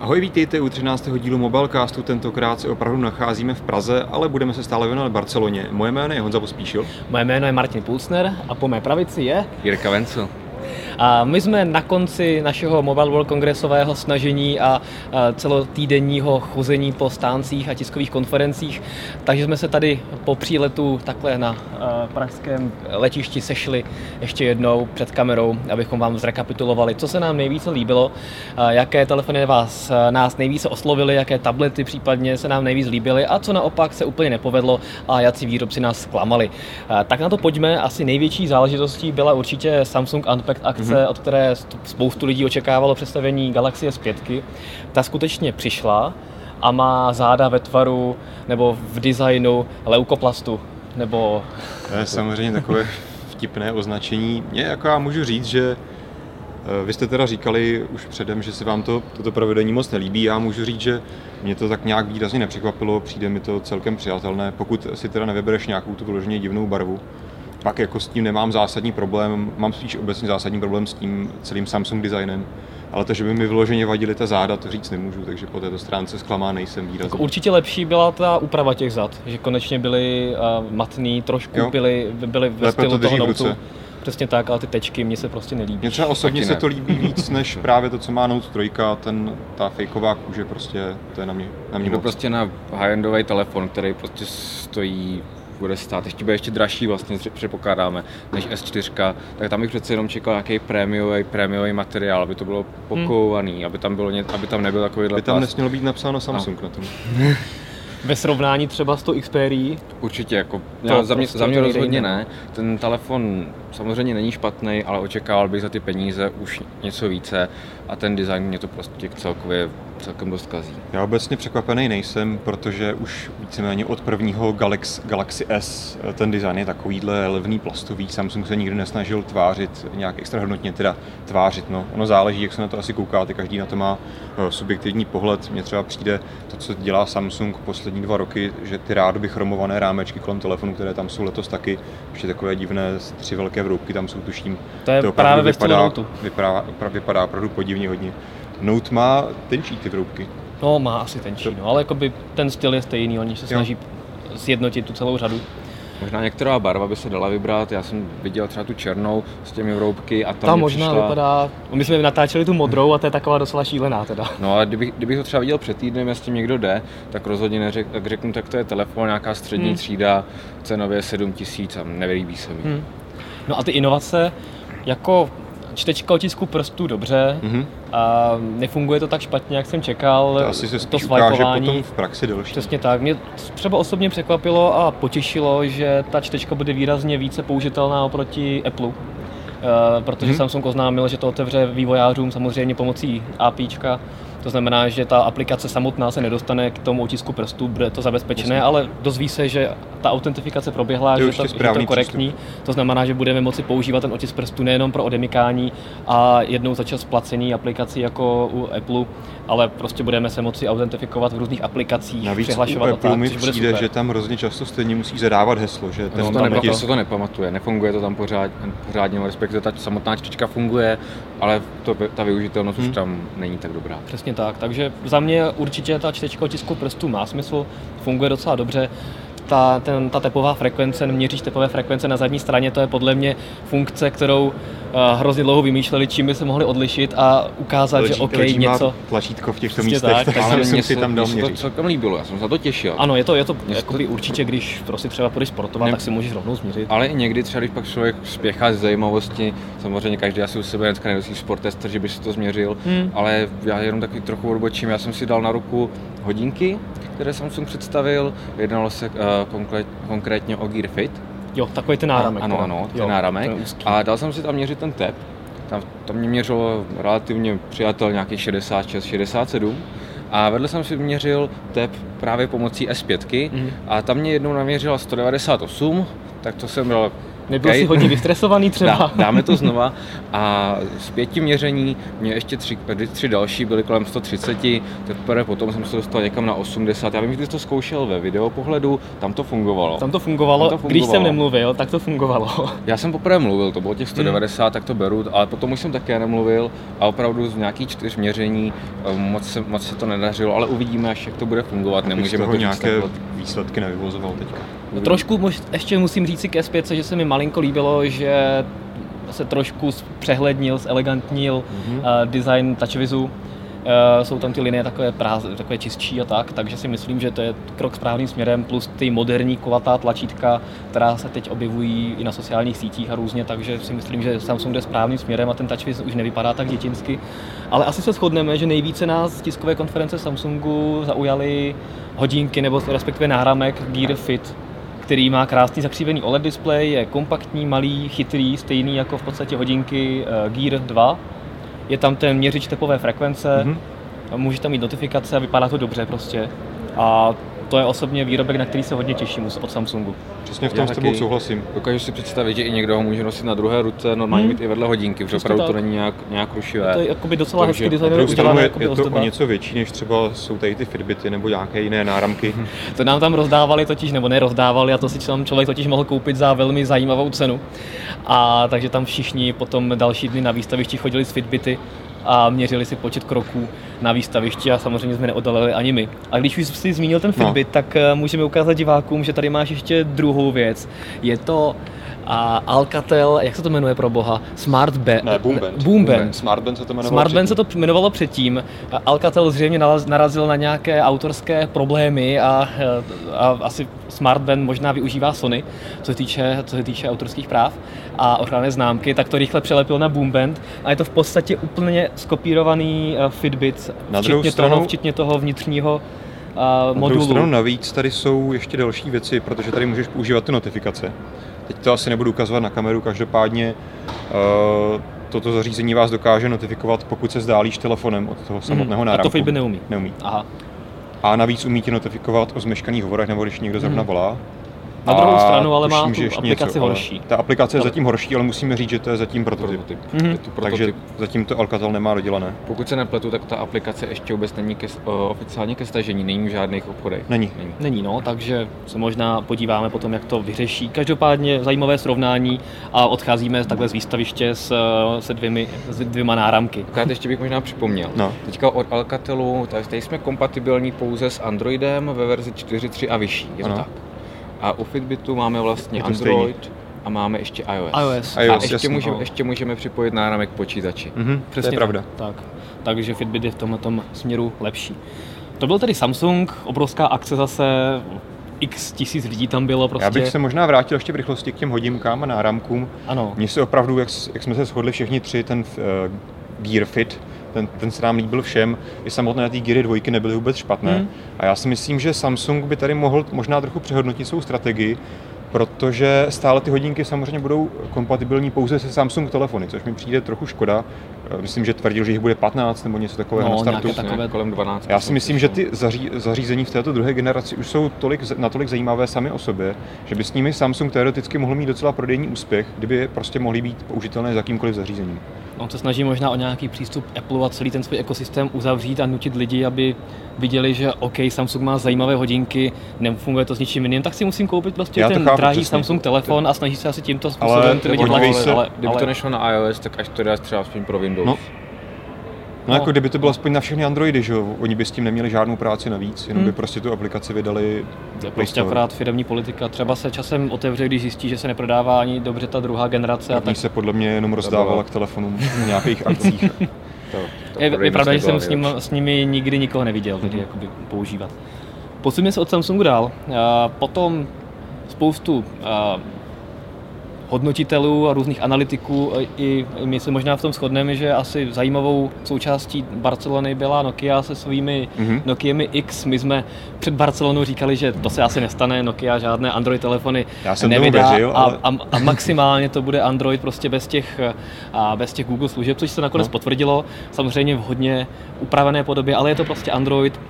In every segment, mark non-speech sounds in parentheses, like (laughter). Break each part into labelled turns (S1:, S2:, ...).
S1: Ahoj, vítejte u 13. dílu Mobilecastu. Tentokrát se opravdu nacházíme v Praze, ale budeme se stále věnovat Barceloně. Moje jméno je Honza Pospíšil.
S2: Moje jméno je Martin Pulsner a po mé pravici je...
S3: Jirka Vencel.
S2: A my jsme na konci našeho Mobile World kongresového snažení a celotýdenního chození po stáncích a tiskových konferencích, takže jsme se tady po příletu takhle na pražském letišti sešli ještě jednou před kamerou, abychom vám zrekapitulovali, co se nám nejvíce líbilo, jaké telefony vás, nás nejvíce oslovily, jaké tablety případně se nám nejvíc líbily a co naopak se úplně nepovedlo a jací výrobci nás zklamali. Tak na to pojďme. Asi největší záležitostí byla určitě Samsung Unpacked akce mm-hmm. od které spoustu lidí očekávalo představení Galaxy S5. Ta skutečně přišla a má záda ve tvaru nebo v designu leukoplastu, nebo...
S1: To je samozřejmě takové vtipné označení. Mě jako já můžu říct, že eh, vy jste teda říkali už předem, že se vám to, toto provedení moc nelíbí. Já můžu říct, že mě to tak nějak výrazně nepřekvapilo, přijde mi to celkem přijatelné, pokud si teda nevybereš nějakou tu vyloženě divnou barvu pak jako s tím nemám zásadní problém, mám spíš obecně zásadní problém s tím celým Samsung designem, ale to, že by mi vyloženě vadily ta záda, to říct nemůžu, takže po této stránce zklamá nejsem výrazně. Jako
S2: určitě lepší byla ta úprava těch zad, že konečně byly uh, matný, trošku jo. byly, byly ve stylu to toho Note. Přesně tak, ale ty tečky mě se prostě nelíbí.
S1: Mně třeba osobně se to líbí (laughs) víc, než právě to, co má Note 3, ten, ta fejková kůže, prostě to je na mě, na mě
S3: to prostě na high-endový telefon, který prostě stojí bude stát, ještě bude ještě dražší vlastně předpokládáme než S4, tak tam bych přece jenom čekal nějaký prémiový, prémiový materiál, aby to bylo pokouvaný, hmm. aby tam bylo ně, aby tam nebyl takový
S1: By tam nesmělo být napsáno Samsung no. na tom. (laughs)
S2: Ve srovnání třeba s tou Xperia?
S3: Určitě, jako, to za mě, prostě za mě rozhodně ne. Ten telefon samozřejmě není špatný, ale očekával bych za ty peníze už něco více a ten design mě to prostě celkově celkem dost kazí.
S1: Já obecně překvapený nejsem, protože už víceméně od prvního Galaxy, Galaxy S ten design je takovýhle levný plastový. Samsung se nikdy nesnažil tvářit nějak extra hodnotně, teda tvářit. No. Ono záleží, jak se na to asi koukáte, každý na to má eh, subjektivní pohled. Mně třeba přijde to, co dělá Samsung poslední dva roky, že ty rádoby chromované rámečky kolem telefonu, které tam jsou letos taky, ještě takové divné tři velké vroubky tam jsou, tuším.
S2: To je to právě vypadá,
S1: vypadá, vypadá, vypadá opravdu podivně hodně. Note má tenčí ty vroubky.
S2: No, má asi tenčí, no, ale jakoby ten styl je stejný, oni se snaží jo. sjednotit tu celou řadu.
S3: Možná některá barva by se dala vybrat, já jsem viděl třeba tu černou s těmi vroubky a tam
S2: Ta možná přišla... vypadá, my jsme natáčeli tu modrou a to je taková docela šílená teda.
S3: No a kdybych, kdybych to třeba viděl před týdnem, jestli tím někdo jde, tak rozhodně neřek, tak řeknu, tak to je telefon, nějaká střední hmm. třída, cenově 7 tisíc a nevylíbí se mi. Hmm.
S2: No a ty inovace, jako čtečka otisku prstů dobře mm-hmm. a nefunguje to tak špatně, jak jsem čekal.
S1: To asi se to ukáže potom v praxi delší.
S2: Přesně tak. Mě třeba osobně překvapilo a potěšilo, že ta čtečka bude výrazně více použitelná oproti Apple. Uh, protože mm-hmm. Samsung oznámil, že to otevře vývojářům samozřejmě pomocí APIčka to znamená, že ta aplikace samotná se nedostane k tomu otisku prstů, bude to zabezpečené, Jasně. ale dozví se, že ta autentifikace proběhla, že, to, že to je korektní. Přístup. To znamená, že budeme moci používat ten otisk prstů nejenom pro odemykání a jednou za čas placení aplikací jako u Apple, ale prostě budeme se moci autentifikovat v různých aplikacích,
S1: Navíc přihlašovat u Apple tak, mi přijde, že tam hrozně často stejně musí zadávat heslo, že
S3: ten no, to, nepa- se to nepamatuje, nefunguje to tam pořád, pořádně, respektive ta samotná čtečka funguje, ale to, ta využitelnost hmm. už tam není tak dobrá.
S2: Přesně Přesně tak, takže za mě určitě ta čtečka otisku prstů má smysl, funguje docela dobře ta, ten, ta tepová frekvence, měříš tepové frekvence na zadní straně, to je podle mě funkce, kterou uh, hrozně dlouho vymýšleli, čím by se mohli odlišit a ukázat, Leží, že OK, něco...
S1: tlačítko v těchto místech, tak, ale jsem si tam dal
S3: měřit. to celkem líbilo, já jsem se to těšil.
S2: Ano, je to, je to jakoby to... určitě, když prostě třeba půjdeš sportovat, ne... tak si můžeš rovnou změřit.
S3: Ale i někdy třeba, když pak člověk spěchá z zajímavosti, samozřejmě každý asi u sebe dneska nenosí sport tester, že by si to změřil, hmm. ale já jenom taky trochu odbočím, já jsem si dal na ruku hodinky, které Samsung představil. Jednalo se uh, konkrét, konkrétně o Gear Fit.
S2: Jo, takový ten náramek.
S3: Ano, ano, ten jo, náramek. Ten a dal jsem si tam měřit ten tep. Tam, tam mě měřilo relativně přijatel nějaký 66, 67. A vedle jsem si měřil tep právě pomocí S5 mm. a tam mě jednou naměřila 198, tak to jsem byl
S2: Nebyl okay. jsi hodně vystresovaný (laughs) třeba?
S3: Dá, dáme to znova. (laughs) A z pěti měření mě ještě tři, tři další byly kolem 130, teprve potom jsem se dostal někam na 80. Já vím, že jsi to zkoušel ve videopohledu, tam to fungovalo.
S2: Tam to fungovalo, tam to fungovalo. když jsem nemluvil, tak to fungovalo.
S3: Já jsem poprvé mluvil, to bylo těch 190, hmm. tak to beru, ale potom už jsem také nemluvil a opravdu z nějakých čtyř měření eh, moc se, moc se to nedařilo, ale uvidíme, až jak to bude fungovat.
S1: Nemůžeme to nějaké výsledky nevyvozoval teďka.
S2: No, trošku mož, ještě musím říct si ke zpětce, že se mi malinko líbilo, že se trošku přehlednil, zelegantnil mm-hmm. uh, design TouchWizu. Uh, jsou tam ty linie takové, práz, takové čistší a tak, takže si myslím, že to je krok správným směrem, plus ty moderní kulatá tlačítka, která se teď objevují i na sociálních sítích a různě, takže si myslím, že Samsung jde správným směrem a ten TouchWiz už nevypadá tak dětinsky. Ale asi se shodneme, že nejvíce nás tiskové konference Samsungu zaujaly hodinky nebo respektive náramek Gear Fit který má krásný zakřívený OLED displej, je kompaktní, malý, chytrý, stejný jako v podstatě hodinky uh, Gear 2. Je tam ten měřič tepové frekvence, mm-hmm. může tam mít notifikace a vypadá to dobře prostě. A to je osobně výrobek, na který se hodně těším od Samsungu.
S1: Přesně v tom Já s tebou souhlasím.
S3: Dokážu si představit, že i někdo ho může nosit na druhé ruce, normálně hmm. mít i vedle hodinky, protože opravdu to není nějak, nějak rušivé.
S2: To je jakoby docela hezký design. udělané.
S1: Je, je to o něco větší, než třeba jsou tady ty Fitbity nebo nějaké jiné náramky. (laughs)
S2: to nám tam rozdávali totiž, nebo nerozdávali a to si tam člověk totiž mohl koupit za velmi zajímavou cenu. A takže tam všichni potom další dny na výstavišti chodili s Fitbity a měřili si počet kroků na výstavišti a samozřejmě jsme neodalili ani my. A když už jsi zmínil ten no. Fitbit, no. tak eh, můžeme ukázat divákům, že tady máš ještě druhou věc. Je to a Alcatel, jak se to jmenuje pro boha? Smart Band.
S1: Ne, Boomband.
S2: Boomband.
S1: Smart Band se to jmenovalo
S2: Smart Band se to jmenovalo předtím. Alcatel zřejmě narazil na nějaké autorské problémy a, a asi Smart Band možná využívá Sony, co se týče, co se týče autorských práv a ochranné známky, tak to rychle přelepil na Boomband a je to v podstatě úplně skopírovaný eh, Fitbit, na včetně, stranu, toho, včetně toho vnitřního uh, modulu. Na druhou
S1: stranu navíc tady jsou ještě další věci, protože tady můžeš používat ty notifikace. Teď to asi nebudu ukazovat na kameru, každopádně uh, toto zařízení vás dokáže notifikovat, pokud se zdálíš telefonem od toho samotného náramku.
S2: A to Fitbit neumí?
S1: Neumí.
S2: Aha.
S1: A navíc umí tě notifikovat o zmeškaných hovorech, nebo když někdo zrovna volá.
S2: Na druhou stranu ale má tu aplikaci něco, horší.
S1: Ta aplikace je zatím horší, ale musíme říct, že to je zatím prototyp. prototyp. Mm-hmm. Je to prototyp. Takže zatím to Alcatel nemá dodělané.
S3: Pokud se nepletu, tak ta aplikace ještě vůbec není ke, oficiálně ke stažení, není v žádných obchodech.
S1: Není.
S2: Není. není, no, takže se možná podíváme potom, jak to vyřeší. Každopádně zajímavé srovnání a odcházíme takhle z výstaviště s, se dvěmi, s dvěma náramky.
S3: Tak ještě bych možná připomněl. No. Teďka od Alcatelu, tady jsme kompatibilní pouze s Androidem ve verzi 4.3 a vyšší, je to ano. tak? A u Fitbitu máme vlastně Android stejný. a máme ještě iOS.
S2: iOS.
S3: A iOS, ještě, můžeme, no. ještě můžeme připojit náramek počítači.
S1: Mm-hmm, Přesně to je pravda.
S2: Tak. Takže Fitbit je v tomhle směru lepší. To byl tedy Samsung, obrovská akce zase, x tisíc lidí tam bylo prostě.
S1: Já bych se možná vrátil ještě v rychlosti k těm hodinkám a náramkům.
S2: Ano.
S1: Mně se opravdu, jak, jak jsme se shodli všichni tři, ten uh, Gear Fit ten, ten se nám líbil všem. I samotné ty Geary dvojky nebyly vůbec špatné. Hmm. A já si myslím, že Samsung by tady mohl možná trochu přehodnotit svou strategii, protože stále ty hodinky samozřejmě budou kompatibilní pouze se Samsung telefony, což mi přijde trochu škoda. Myslím, že tvrdil, že jich bude 15 nebo něco takového
S2: no,
S1: na startu.
S2: Takové...
S3: kolem 12.
S1: Já si myslím, že ty zaří, zařízení v této druhé generaci už jsou tolik, natolik zajímavé sami o sobě, že by s nimi Samsung teoreticky mohl mít docela prodejní úspěch, kdyby prostě mohly být použitelné s jakýmkoliv zařízením.
S2: On se snaží možná o nějaký přístup Apple a celý ten svůj ekosystém uzavřít a nutit lidi, aby viděli, že OK, Samsung má zajímavé hodinky, nefunguje to s ničím jiným, tak si musím koupit prostě Já ten drahý Samsung telefon a snaží se asi tímto způsobem ale, ty lidi
S3: tlačit. Ale, ale, kdyby to nešlo na iOS, tak až to dá třeba aspoň pro Windows.
S1: No. No, jako kdyby to bylo aspoň na všechny Androidy, že jo? Oni by s tím neměli žádnou práci navíc, jenom hmm. by prostě tu aplikaci vydali.
S2: To je prostě akorát firmní politika. Třeba se časem otevře, když zjistí, že se neprodává ani dobře ta druhá generace.
S1: A tak... se podle mě jenom rozdávala k telefonům v nějakých akcích. (laughs)
S2: to, to je, je pravda, že jsem s, ním, s nimi nikdy nikoho neviděl, tedy hmm. jakoby používat. Posuneme se od Samsungu dál. Potom spoustu hodnotitelů a různých analytiků. I my se možná v tom shodneme, že asi zajímavou součástí Barcelony byla Nokia se svými mm-hmm. Nokiami X. My jsme před Barcelonou říkali, že to se asi nestane, Nokia žádné Android telefony
S1: Já jsem
S2: nevydá
S1: věřil,
S2: ale... a, a, a, maximálně to bude Android prostě bez těch, a bez těch Google služeb, což se nakonec no. potvrdilo. Samozřejmě v hodně upravené podobě, ale je to prostě Android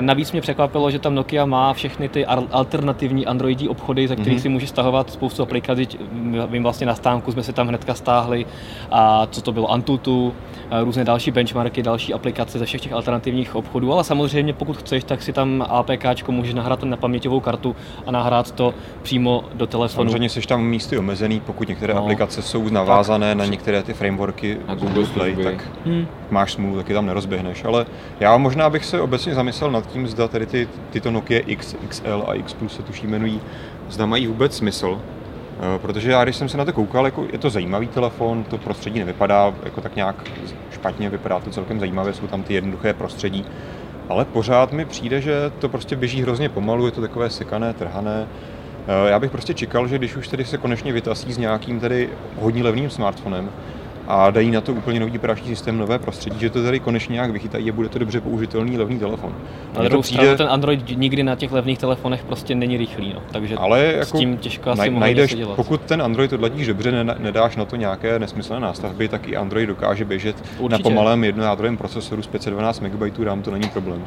S2: navíc mě překvapilo, že tam Nokia má všechny ty alternativní Androidí obchody, ze kterých mm-hmm. si můžeš stahovat spoustu aplikací. Vím vlastně na stánku jsme si tam hnedka stáhli a co to bylo Antutu, eh, různé další benchmarky, další aplikace ze všech těch alternativních obchodů, ale samozřejmě pokud chceš, tak si tam APK můžeš nahrát na paměťovou kartu a nahrát to přímo do telefonu.
S1: Samozřejmě jsi tam místy omezený, pokud některé no. aplikace jsou navázané tak. na některé ty frameworky na Google Play, tak hmm. máš smůlu, taky tam nerozběhneš. Ale já možná bych se obecně zamyslel zamyslel nad tím, zda tady ty, tyto Nokia X, XL a X Plus se tuší jmenují, zda mají vůbec smysl. Eh, protože já, když jsem se na to koukal, jako je to zajímavý telefon, to prostředí nevypadá jako tak nějak špatně, vypadá to celkem zajímavě, jsou tam ty jednoduché prostředí, ale pořád mi přijde, že to prostě běží hrozně pomalu, je to takové sekané, trhané. Eh, já bych prostě čekal, že když už tedy se konečně vytasí s nějakým tedy hodně levným smartfonem, a dají na to úplně nový operační systém, nové prostředí, že to tady konečně nějak vychytají a bude to dobře použitelný levný telefon.
S2: Ale to přijde... ten Android nikdy na těch levných telefonech prostě není rychlý, no. takže
S1: Ale jako
S2: s tím těžko asi
S1: najdeš, dělat. Pokud ten Android odladíš dobře, nedáš na to nějaké nesmyslné nástavby, tak i Android dokáže běžet Určitě. na pomalém jednojádrovém procesoru z 512 MB RAM, to není problém.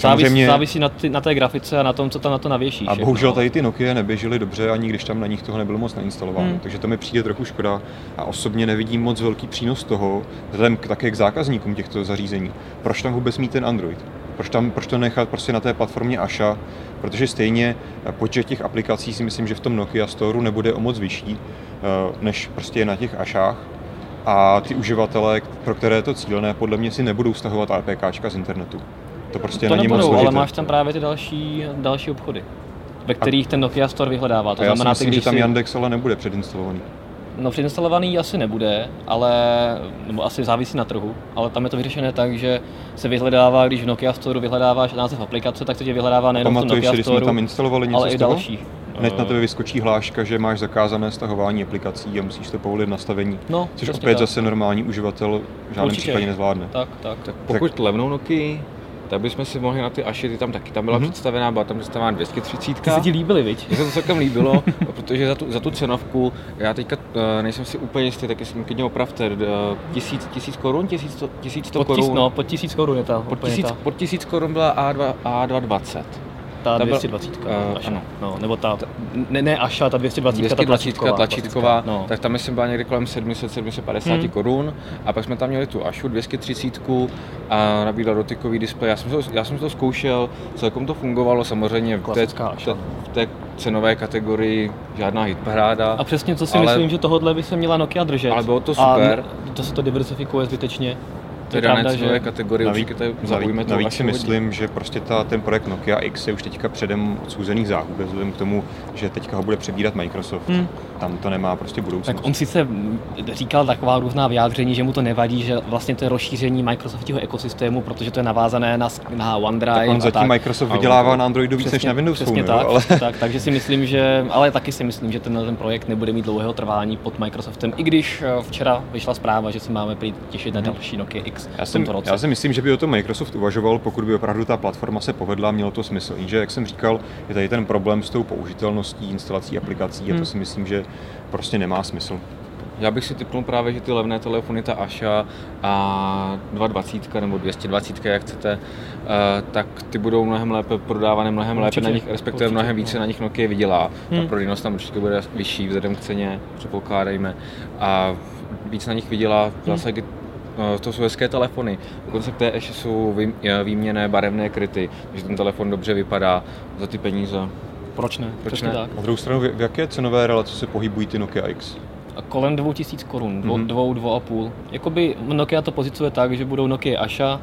S2: Samozřejmě... Závisí na, ty, na té grafice a na tom, co tam na to navěšíš.
S1: A bohužel tady ty Nokia neběžely dobře, ani když tam na nich toho nebylo moc nainstalováno. Hmm. Takže to mi přijde trochu škoda a osobně nevidím moc velký přínos toho, vzhledem k, také k zákazníkům těchto zařízení. Proč tam vůbec mít ten Android? Proč, tam, proč to nechat prostě na té platformě Asha? Protože stejně počet těch aplikací si myslím, že v tom Nokia Store nebude o moc vyšší, eh, než prostě je na těch Ashách a ty uživatelé, pro které je to cílené, podle mě si nebudou stahovat APK z internetu. To prostě
S2: to
S1: není
S2: nebudou,
S1: moc
S2: ale máš tam právě ty další, další obchody, ve kterých a... ten Nokia Store vyhledává.
S1: To a já znamená, si myslím, ty, že tam si... Yandex ale nebude předinstalovaný.
S2: No předinstalovaný asi nebude, ale nebo asi závisí na trhu, ale tam je to vyřešené tak, že se vyhledává, když v Nokia Store vyhledáváš název aplikace, tak se tě vyhledává nejenom v tom Nokia
S1: si,
S2: Store,
S1: jsme tam instalovali něco
S2: ale i další.
S1: Hned na tebe vyskočí hláška, že máš zakázané stahování aplikací a musíš to povolit nastavení,
S2: no,
S1: což opět tak. zase normální uživatel v žádném Určitě. případě nezvládne.
S2: Tak, tak. tak
S3: pokud tak. levnou Nokia tak bychom si mohli na ty Aši, tam taky tam byla mm-hmm. představená, byla tam představená 230.
S2: Ty se ti líbily, viď?
S3: Mně se to celkem líbilo, (laughs) protože za tu, za tu cenovku, já teďka uh, nejsem si úplně jistý, taky si klidně opravte, uh, tisíc, tisíc korun, tisíc, tisíc to korun.
S2: no, pod tisíc korun je ta.
S3: Pod tisíc, ta. pod tisíc korun byla A2, A220
S2: ta, ta 220. Uh, eh, ano. No, nebo ta, ne, ne Aša, ta 220, 220 ta
S3: tlačítková. tlačítková no. tak tam myslím byla někdy kolem 700-750 hmm. korun a pak jsme tam měli tu Ašu 230 a nabídla dotykový displej. Já jsem, to, já jsem to zkoušel, celkom to fungovalo, samozřejmě v té, v té cenové kategorii žádná hitparáda.
S2: A přesně co si ale, myslím, že tohohle by se měla Nokia držet.
S3: Ale bylo to super.
S2: A to se to diversifikuje zbytečně
S3: to je dané že... kategorie, navíc, určitě zaujme
S1: to Navíc si myslím, hodně. že prostě ta, ten projekt Nokia X je už teďka předem odsouzený záhub, vzhledem k tomu, že teďka ho bude přebírat Microsoft. Hmm. Tam to nemá prostě budoucnost.
S2: Tak on sice říkal taková různá vyjádření, že mu to nevadí, že vlastně to je rozšíření Microsoftového ekosystému, protože to je navázané na, na OneDrive. Tak
S1: on zatím tak. Microsoft vydělává na Androidu víc než na Windows
S2: přesně
S1: Phone,
S2: tak, ale... tak, takže si myslím, že, ale taky si myslím, že ten, ten projekt nebude mít dlouhého trvání pod Microsoftem, i když eh, včera vyšla zpráva, že si máme přijít těšit na mhm. další Nokia X
S1: já jsem, roce. Já si myslím, že by o tom Microsoft uvažoval, pokud by opravdu ta platforma se povedla, mělo to smysl. Jenže, jak jsem říkal, je tady ten problém s tou použitelností, instalací aplikací hmm. a to hmm. si myslím, že prostě nemá smysl.
S3: Já bych si typnul právě, že ty levné telefony, ta Asha a 220 nebo 220, jak chcete, eh, tak ty budou mnohem lépe prodávané, mnohem určitě, lépe na nich, respektive určitě, mnohem více no. na nich Nokia vydělá. Hmm. Ta prodejnost tam určitě bude vyšší vzhledem k ceně, předpokládejme. A víc na nich vydělá v zásadě hmm Eh, to jsou hezké telefony. Dokonce k té ještě jsou eh, výměné barevné kryty, takže ten telefon dobře vypadá za ty peníze.
S2: Proč ne?
S3: Proč ne? Tak.
S1: Na druhou stranu, v jaké cenové relace se pohybují ty Nokia X?
S2: Kolem 2000 korun, dvou, mm-hmm. dvou, dvou a půl. Jakoby Nokia to pozicuje tak, že budou Nokia Asha,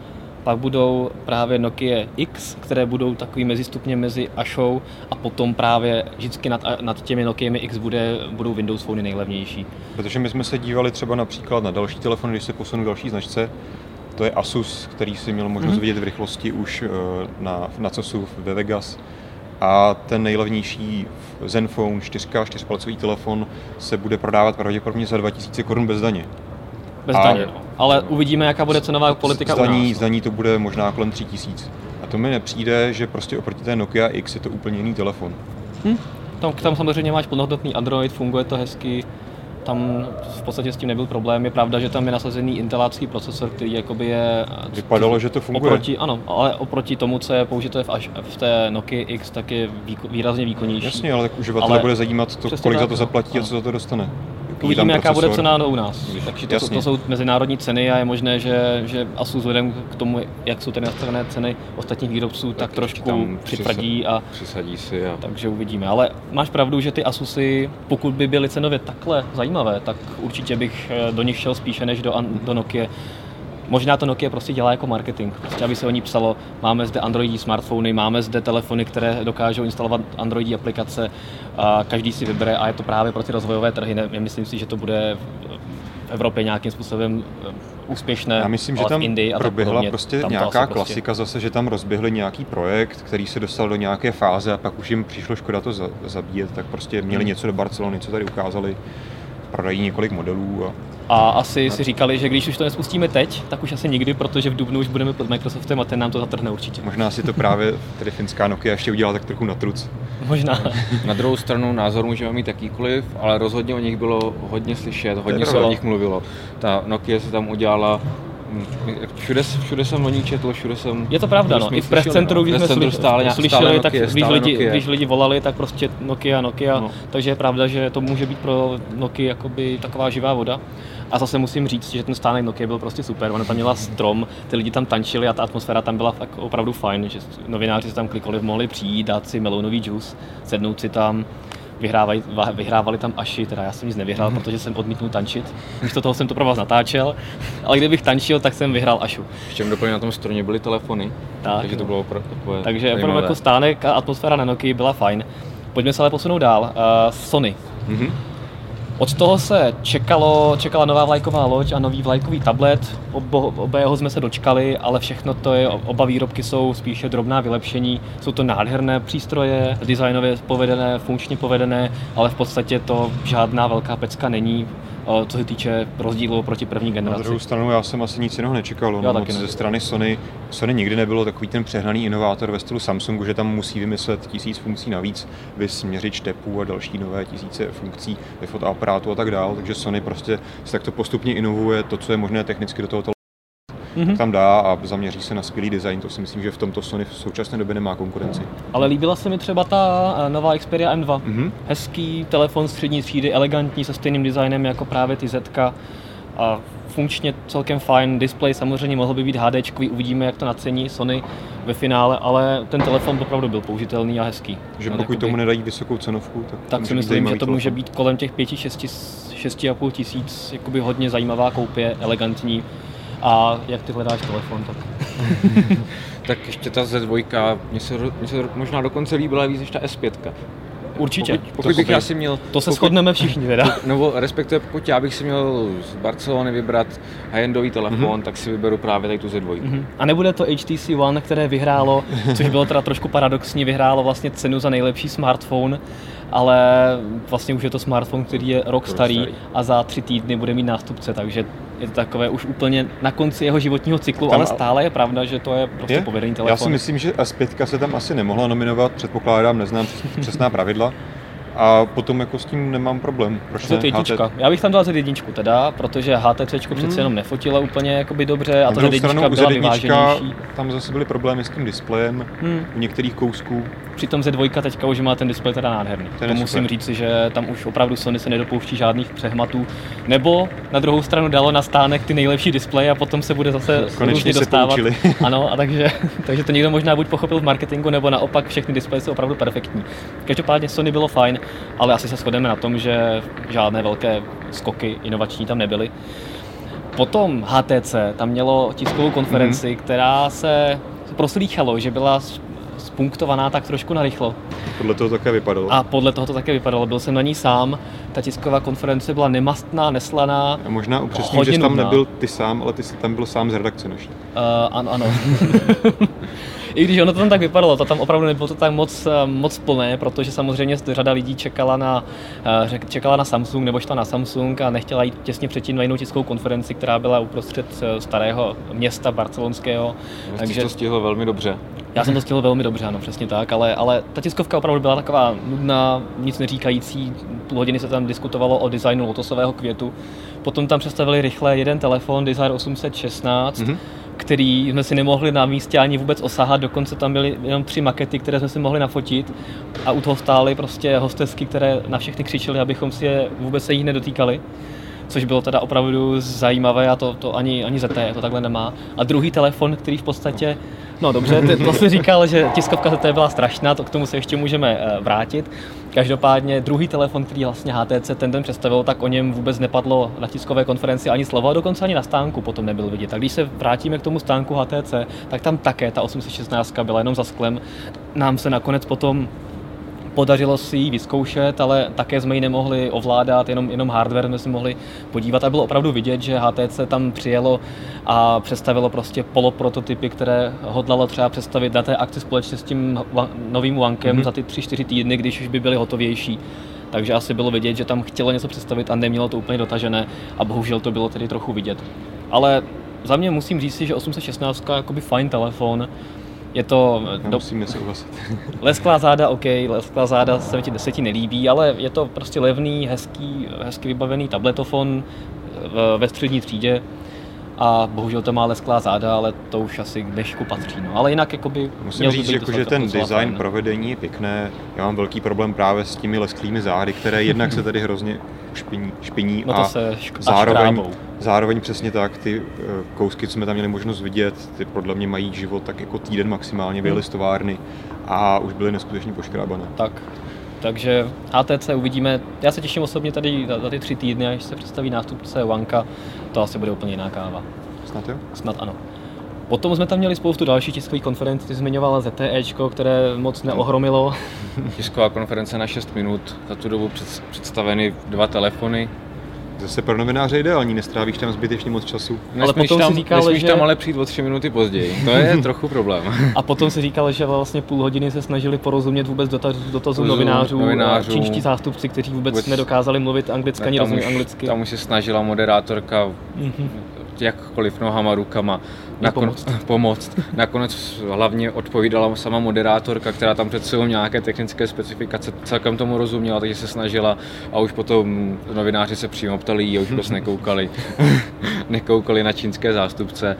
S2: pak budou právě Nokia X, které budou takový mezistupně mezi Ashou a potom právě vždycky nad, nad těmi Nokiami X bude, budou Windows Phone nejlevnější.
S1: Protože my jsme se dívali třeba například na další telefon, když se posunu další značce, to je Asus, který si měl možnost mm-hmm. vidět v rychlosti už eh, na, na COSu ve Vegas. A ten nejlevnější Zenfone 4 4 telefon se bude prodávat pravděpodobně za 2000 korun bez daně.
S2: Bez a daně, no. Ale uvidíme, jaká bude cenová politika
S1: zdaní,
S2: u nás.
S1: Zdaní to bude možná kolem 3000. A to mi nepřijde, že prostě oproti té Nokia X je to úplně jiný telefon.
S2: Hm? Tam, tam samozřejmě máš plnohodnotný Android, funguje to hezky, tam v podstatě s tím nebyl problém. Je pravda, že tam je nasazený intelácký procesor, který jakoby je...
S1: Vypadalo, že to funguje.
S2: Oproti, ano, ale oproti tomu, co je použité v, v té Nokia X, tak je výko, výrazně výkonnější.
S1: Jasně, ale tak uživatele bude zajímat, to, kolik tak, za to zaplatí no. a co za to dostane.
S2: Uvidíme, jaká bude cena u nás. Takže to, jsou, to jsou mezinárodní ceny a je možné, že, že Asus vzhledem k tomu, jak jsou ty nastavené ceny ostatních výrobců, tak, tak trošku přitvrdí a
S3: přisadí si. A...
S2: Takže uvidíme. Ale máš pravdu, že ty Asusy, pokud by byly cenově takhle zajímavé, tak určitě bych eh, do nich šel spíše než do, do Nokia. Možná to Nokia prostě dělá jako marketing, prostě aby se o ní psalo, máme zde Androidí smartfony, máme zde telefony, které dokážou instalovat Androidí aplikace, a každý si vybere a je to právě pro ty rozvojové trhy. Ne, myslím si, že to bude v Evropě nějakým způsobem eh, úspěšné.
S1: Já myslím, že tam Indii a proběhla prostě tam nějaká prostě- klasika zase, že tam rozběhli nějaký projekt, který se dostal do nějaké fáze a pak už jim přišlo škoda to zabíjet, tak prostě měli hmm. něco do Barcelony, co tady ukázali, prodají několik modelů a
S2: a asi si říkali, že když už to nespustíme teď, tak už asi nikdy, protože v Dubnu už budeme pod Microsoftem a ten nám to zatrhne určitě.
S1: Možná si to právě tedy finská Nokia ještě udělala tak trochu na truc.
S2: Možná.
S3: Na druhou stranu názor můžeme mít jakýkoliv, ale rozhodně o nich bylo hodně slyšet, hodně se o nich mluvilo. Ta Nokia se tam udělala Všude, všude jsem o ní četl, všude jsem...
S2: Je to pravda, no. I v press centru, když jsme slyšeli, stále, slyšeli, stále tak Nokia, když, lidi, Nokia. když lidi volali, tak prostě Nokia, Nokia. No. Takže je pravda, že to může být pro Nokia jakoby taková živá voda. A zase musím říct, že ten stánek Nokia byl prostě super. Ona tam měla strom, ty lidi tam tančili a ta atmosféra tam byla fakt opravdu fajn, že novináři se tam klikoli, mohli přijít, dát si melounový juice, sednout si tam, vyhrávali, vyhrávali tam Aši, teda já jsem nic nevyhrál, mm. protože jsem odmítnul tančit. Místo toho jsem to pro vás natáčel, ale kdybych tančil, tak jsem vyhrál Ašu.
S3: Ještě doplně na tom stroně byly telefony, tak, takže to bylo opravdu takové
S2: Takže opravdu jako stánek a atmosféra na Nokia byla fajn. Pojďme se ale posunout dál. Uh, Sony. Mm-hmm. Od toho se čekalo, čekala nová vlajková loď a nový vlajkový tablet. Obo, obého jsme se dočkali, ale všechno to je, oba výrobky jsou spíše drobná vylepšení. Jsou to nádherné přístroje, designově povedené, funkčně povedené, ale v podstatě to žádná velká pecka není co se týče rozdílu proti první generaci.
S1: Na druhou stranu já jsem asi nic jiného nečekal. No, moc ze strany Sony. Sony nikdy nebylo takový ten přehnaný inovátor ve stylu Samsungu, že tam musí vymyslet tisíc funkcí navíc, vysměřit štepů a další nové tisíce funkcí ve fotoaparátu a tak dále. Takže Sony prostě se takto postupně inovuje to, co je možné technicky do toho mm-hmm. tam dá a zaměří se na skvělý design. To si myslím, že v tomto Sony v současné době nemá konkurenci.
S2: Ale líbila se mi třeba ta eh, nová Xperia M2. Mm-hmm. Hezký telefon střední třídy, elegantní, se stejným designem jako právě ty Zetka. A funkčně celkem fajn, display samozřejmě mohl by být HD, uvidíme, jak to nacení Sony ve finále, ale ten telefon opravdu byl použitelný a hezký.
S1: Že pokud jakoby, tomu nedají vysokou cenovku, tak,
S2: tak si myslím, že to telefon. může být kolem těch 5-6,5 tisíc, jakoby hodně zajímavá koupě, elegantní a jak ty hledáš telefon, tak... (laughs)
S3: tak ještě ta Z2, mně se, mně se možná dokonce líbila víc než ta S5.
S2: Určitě.
S3: Pokud, pokud bych já si měl...
S2: To se pokud, shodneme všichni teda. (laughs)
S3: Nebo respektive pokud já bych si měl z Barcelony vybrat high-endový telefon, mm-hmm. tak si vyberu právě tady tu Z2. Mm-hmm.
S2: A nebude to HTC One, které vyhrálo, což bylo teda trošku paradoxní, vyhrálo vlastně cenu za nejlepší smartphone ale vlastně už je to smartphone, který je rok starý a za tři týdny bude mít nástupce, takže je to takové už úplně na konci jeho životního cyklu, tam, ale stále je pravda, že to je prostě je? povedený telefon.
S1: Já si myslím, že S5 se tam asi nemohla nominovat, předpokládám, neznám přesná pravidla, a potom jako s tím nemám problém.
S2: Proč ne? HT... Já bych tam dal Z1 teda, protože HTC hmm. přece jenom nefotila úplně jakoby dobře a ta Z1 byla vyváženější.
S1: Tam zase byly problémy s tím displejem hmm. u některých kousků.
S2: Přitom Z2 teďka už má ten displej teda nádherný. Ten to musím super. říct, že tam už opravdu Sony se nedopouští žádných přehmatů. Nebo na druhou stranu dalo na stánek ty nejlepší displeje a potom se bude zase
S1: Konečně se dostávat. Poučili. (laughs)
S2: ano, a takže, (laughs) takže to někdo možná buď pochopil v marketingu, nebo naopak všechny displeje jsou opravdu perfektní. Každopádně Sony bylo fajn ale asi se shodeme na tom, že žádné velké skoky inovační tam nebyly. Potom HTC tam mělo tiskovou konferenci, mm-hmm. která se proslýchalo, že byla spunktovaná tak trošku narychlo.
S1: Podle toho také vypadalo.
S2: A podle toho to také vypadalo. Byl jsem na ní sám. Ta tisková konference byla nemastná, neslaná.
S1: A možná upřesním, že jsi tam nebyl ty sám, ale ty jsi tam byl sám z redakce naší. Uh,
S2: ano, ano. (laughs) I když ono to tam tak vypadalo, to tam opravdu nebylo to tak moc, moc plné, protože samozřejmě řada lidí čekala na, čekala na Samsung nebo šla na Samsung a nechtěla jít těsně předtím na jinou tiskovou konferenci, která byla uprostřed starého města barcelonského.
S3: Vlastně Takže to stihl velmi dobře.
S2: Já jsem to stihl velmi dobře, ano, přesně tak, ale, ale ta tiskovka opravdu byla taková nudná, nic neříkající. Půl hodiny se tam diskutovalo o designu lotosového květu. Potom tam představili rychle jeden telefon, Desire 816, mm-hmm který jsme si nemohli na místě ani vůbec osahat, dokonce tam byly jenom tři makety, které jsme si mohli nafotit a u toho stály prostě hostesky, které na všechny křičely, abychom si je vůbec se jich nedotýkali což bylo teda opravdu zajímavé a to, to ani, ani ZT to takhle nemá. A druhý telefon, který v podstatě, no dobře, to si říkal, že tiskovka ZT byla strašná, to k tomu se ještě můžeme eh, vrátit. Každopádně druhý telefon, který vlastně HTC ten den představil, tak o něm vůbec nepadlo na tiskové konferenci ani slovo a dokonce ani na stánku potom nebyl vidět. Tak když se vrátíme k tomu stánku HTC, tak tam také ta 816 byla jenom za sklem. Nám se nakonec potom Podařilo si ji vyzkoušet, ale také jsme ji nemohli ovládat, jenom, jenom hardware jsme si mohli podívat a bylo opravdu vidět, že HTC tam přijelo a představilo prostě poloprototypy, které hodlalo třeba představit na té akci společně s tím novým Wankem mm-hmm. za ty 3-4 týdny, když už by byly hotovější. Takže asi bylo vidět, že tam chtělo něco představit a nemělo to úplně dotažené a bohužel to bylo tedy trochu vidět. Ale za mě musím říct že 816 je jakoby fajn telefon, je to...
S1: Do... Musíme souhlasit. (laughs)
S2: lesklá záda, OK, lesklá záda se ti deseti nelíbí, ale je to prostě levný, hezký, hezky vybavený tabletofon ve střední třídě a bohužel to má lesklá záda, ale to už asi k dnešku patří. No. Ale jinak jakoby...
S1: Musím říct, jako, že ten design fajn. provedení je pěkné. Já mám velký problém právě s těmi lesklými zády, které jednak se tady hrozně špiní, špiní
S2: no to a se šk-
S1: zároveň, zároveň přesně tak, ty eh, kousky, co jsme tam měli možnost vidět, ty podle mě mají život tak jako týden maximálně, vyjeli z továrny a už byly neskutečně poškrábané.
S2: Tak, takže HTC uvidíme. Já se těším osobně tady za ty tři týdny, až se představí nástupce Wanka. To asi bude úplně jiná káva.
S1: Snad jo?
S2: Snad ano. Potom jsme tam měli spoustu dalších tiskových konferencí, ty zmiňovala ZTE, které moc neohromilo.
S3: Tisková konference na 6 minut, za tu dobu představeny dva telefony,
S1: Zase pro novináře ideální, nestrávíš tam zbytečně moc času.
S3: Ale potom tam, si říkal, že... tam ale přijít o tři minuty později. To je (laughs) trochu problém.
S2: A potom si říkal, že vlastně půl hodiny se snažili porozumět vůbec dotazu, dotazu novinářů, novinářů, čínští zástupci, kteří vůbec, vůbec nedokázali mluvit anglicky ani rozumět anglicky.
S3: Tam už se snažila moderátorka mm-hmm jakkoliv nohama, rukama
S2: nakon, pomoct. (laughs)
S3: pomoct. Nakonec hlavně odpovídala sama moderátorka, která tam před sebou nějaké technické specifikace celkem tomu rozuměla, takže se snažila a už potom novináři se přímo ptali a už prostě nekoukali. (laughs) nekoukali na čínské zástupce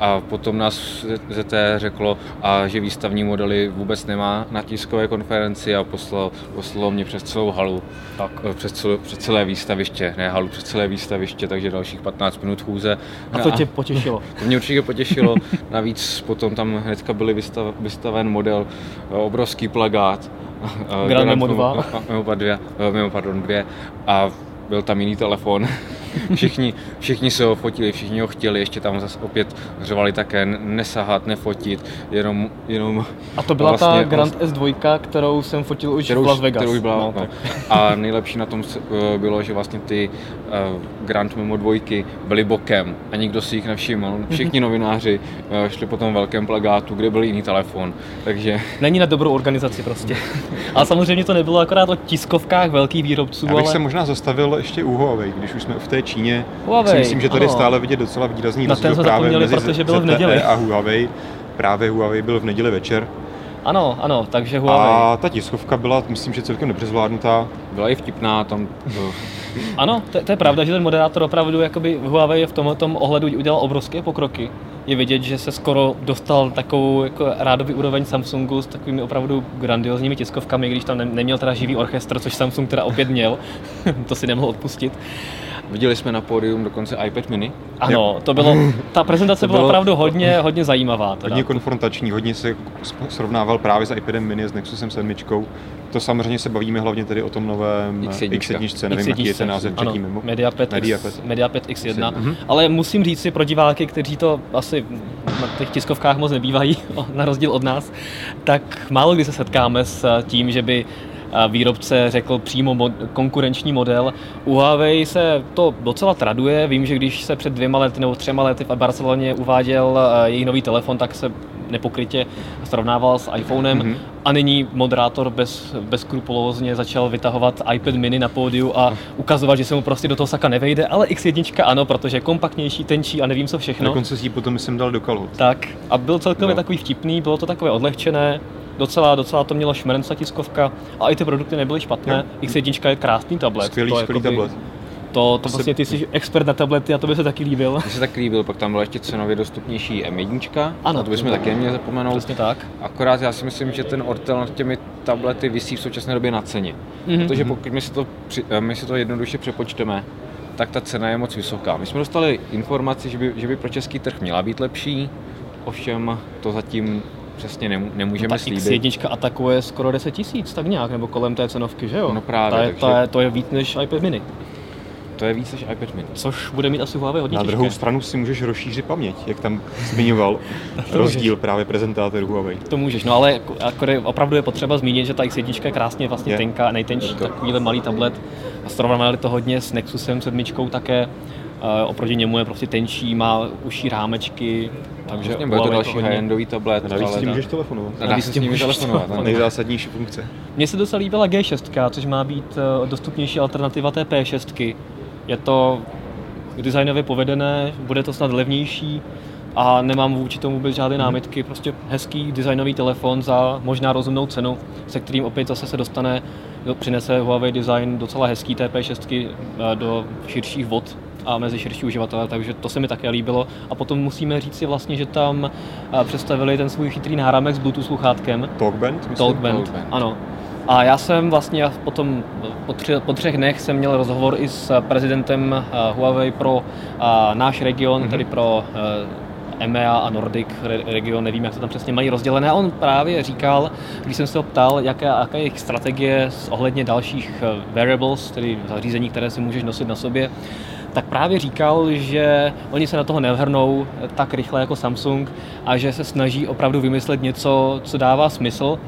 S3: a potom nás ZT řeklo, a že výstavní modely vůbec nemá na tiskové konferenci a poslalo, poslalo mě přes celou halu, tak. přes, celé, přes celé výstaviště, ne halu, přes celé výstaviště, takže dalších 15 minut chůze
S2: a to tě potěšilo? (laughs)
S3: To mě určitě potěšilo. (laughs) Navíc potom tam hnedka byl vystav, vystaven model, eh, obrovský plagát. (laughs)
S2: Eh, Grand Memo 2.
S3: Memo 2, Memo, pardon, 2. A byl tam jiný telefon. (laughs) všichni, všichni se ho fotili, všichni ho chtěli, ještě tam zase opět řvali také nesahat, nefotit, jenom, jenom
S2: A to byla vlastně, ta Grand S2, kterou jsem fotil už kterou, v Las Vegas.
S3: Kterou už byla, no, no. A nejlepší na tom eh, bylo, že vlastně ty uh, Grand Memo 2 byly bokem a nikdo si jich nevšiml. Všichni novináři uh, šli po tom velkém plagátu, kde byl jiný telefon, takže...
S2: Není na dobrou organizaci prostě. (laughs) ale samozřejmě to nebylo akorát o tiskovkách velkých výrobců,
S1: Já bych
S2: ale...
S1: se možná zastavil ještě u Huawei, když už jsme v té Číně. Huawei, si myslím, že tady ano. stále vidět docela výrazný
S2: Na rozdíl právě mezi protože byl v neděli.
S1: a Huawei. Právě Huawei byl v neděli večer.
S2: Ano, ano, takže Huawei.
S1: A ta tiskovka byla, myslím, že celkem dobře zvládnutá.
S3: Byla i vtipná, tam... (laughs)
S2: ano, to, to, je pravda, že ten moderátor opravdu jakoby Huawei v tomhle tom ohledu udělal obrovské pokroky. Je vidět, že se skoro dostal takovou jako rádový úroveň Samsungu s takovými opravdu grandiozními tiskovkami, když tam neměl teda živý orchestr, což Samsung teda opět měl, (laughs) to si nemohl odpustit.
S3: Viděli jsme na pódium dokonce iPad mini.
S2: Ano, to bylo, (laughs) ta prezentace byla opravdu hodně, hodně zajímavá.
S1: Teda. Hodně konfrontační, hodně se srovnával právě s iPadem mini, s Nexusem 7. To samozřejmě se bavíme hlavně tedy o tom novém X1, X1 nevím, X1, jaký je ten název
S2: třetí mimo. Mediapad, Mediapad. X, Mediapad X1. Mhm. Ale musím říct si pro diváky, kteří to asi na těch tiskovkách moc nebývají, (laughs) na rozdíl od nás, tak málo kdy se setkáme s tím, že by výrobce řekl přímo mod, konkurenční model. U Huawei se to docela traduje. Vím, že když se před dvěma lety nebo třema lety v Barceloně uváděl eh, její nový telefon, tak se nepokrytě srovnával s iPhonem mm-hmm. a nyní moderátor bez, bezkrupulózně začal vytahovat iPad mini na pódiu a ukazovat, že se mu prostě do toho saka nevejde, ale X1 ano, protože je kompaktnější, tenčí a nevím co všechno.
S1: Dokonce si ji potom jsem dal do kalhot.
S2: Tak a byl celkově no. takový vtipný, bylo to takové odlehčené, docela, docela to mělo šmrnca tiskovka a i ty produkty nebyly špatné. No. X1 je krásný tablet.
S1: Skvělý,
S2: to
S1: skvělý jakoby, tablet.
S2: To, to vlastně ty jsi expert na tablety a to by se taky líbil.
S3: Mně se taky líbil, pak tam byla ještě cenově dostupnější M1, ano, to bychom taky neměli zapomenout.
S2: Přesně tak.
S3: Akorát já si myslím, že ten Ortel nad těmi tablety vysí v současné době na ceně. Mm-hmm. Protože pokud my si, to, eh, my si to jednoduše přepočteme, tak ta cena je moc vysoká. My jsme dostali informaci, že by, že by pro český trh měla být lepší, ovšem to zatím přesně nemůžeme no, slíbit.
S2: X1 atakuje skoro 10 tisíc, tak nějak, nebo kolem té cenovky, že jo?
S3: No právě.
S2: Ta je, takže... ta je, to je víc než iPad mini.
S3: To je víc než iPad mini.
S2: Což bude mít asi Huawei hodně
S1: Na
S2: těžké.
S1: druhou stranu si můžeš rozšířit paměť, jak tam zmiňoval (laughs) rozdíl můžeš. právě prezentátorů Huawei.
S2: To můžeš, no ale jako, jako opravdu je potřeba zmínit, že ta X1 je krásně vlastně je. tenká, nejtenčí takovýhle malý tablet. A srovnali to hodně s Nexusem 7 také. Uh, oproti němu je prostě tenčí, má uší rámečky, takže
S3: vlastně bude to další high-endový tablet.
S1: Navíc s tím můžeš telefonovat.
S3: A navíc s tím můžeš telefonovat.
S1: To nejzásadnější funkce.
S2: Mně se docela líbila G6, což má být uh, dostupnější alternativa té P6. Je to designově povedené, bude to snad levnější a nemám vůči tomu vůbec žádné mhm. námitky. Prostě hezký designový telefon za možná rozumnou cenu, se kterým opět zase se dostane, přinese Huawei design docela hezký TP6 eh, do širších vod a mezi širší uživatele, takže to se mi také líbilo. A potom musíme říct si vlastně, že tam eh, představili ten svůj chytrý náramek s Bluetooth sluchátkem.
S1: Talkband?
S2: Talkband, Talkband. ano. A já jsem vlastně potom po, tři, po třech dnech jsem měl rozhovor i s prezidentem uh, Huawei pro uh, náš region, mm-hmm. tedy pro EMEA a Nordic region, nevím, jak to tam přesně mají rozdělené. A on právě říkal, když jsem se ho ptal, jaká, jaká je jejich strategie ohledně dalších wearables, tedy zařízení, které si můžeš nosit na sobě, tak právě říkal, že oni se na toho nevrhnou tak rychle jako Samsung a že se snaží opravdu vymyslet něco, co dává smysl,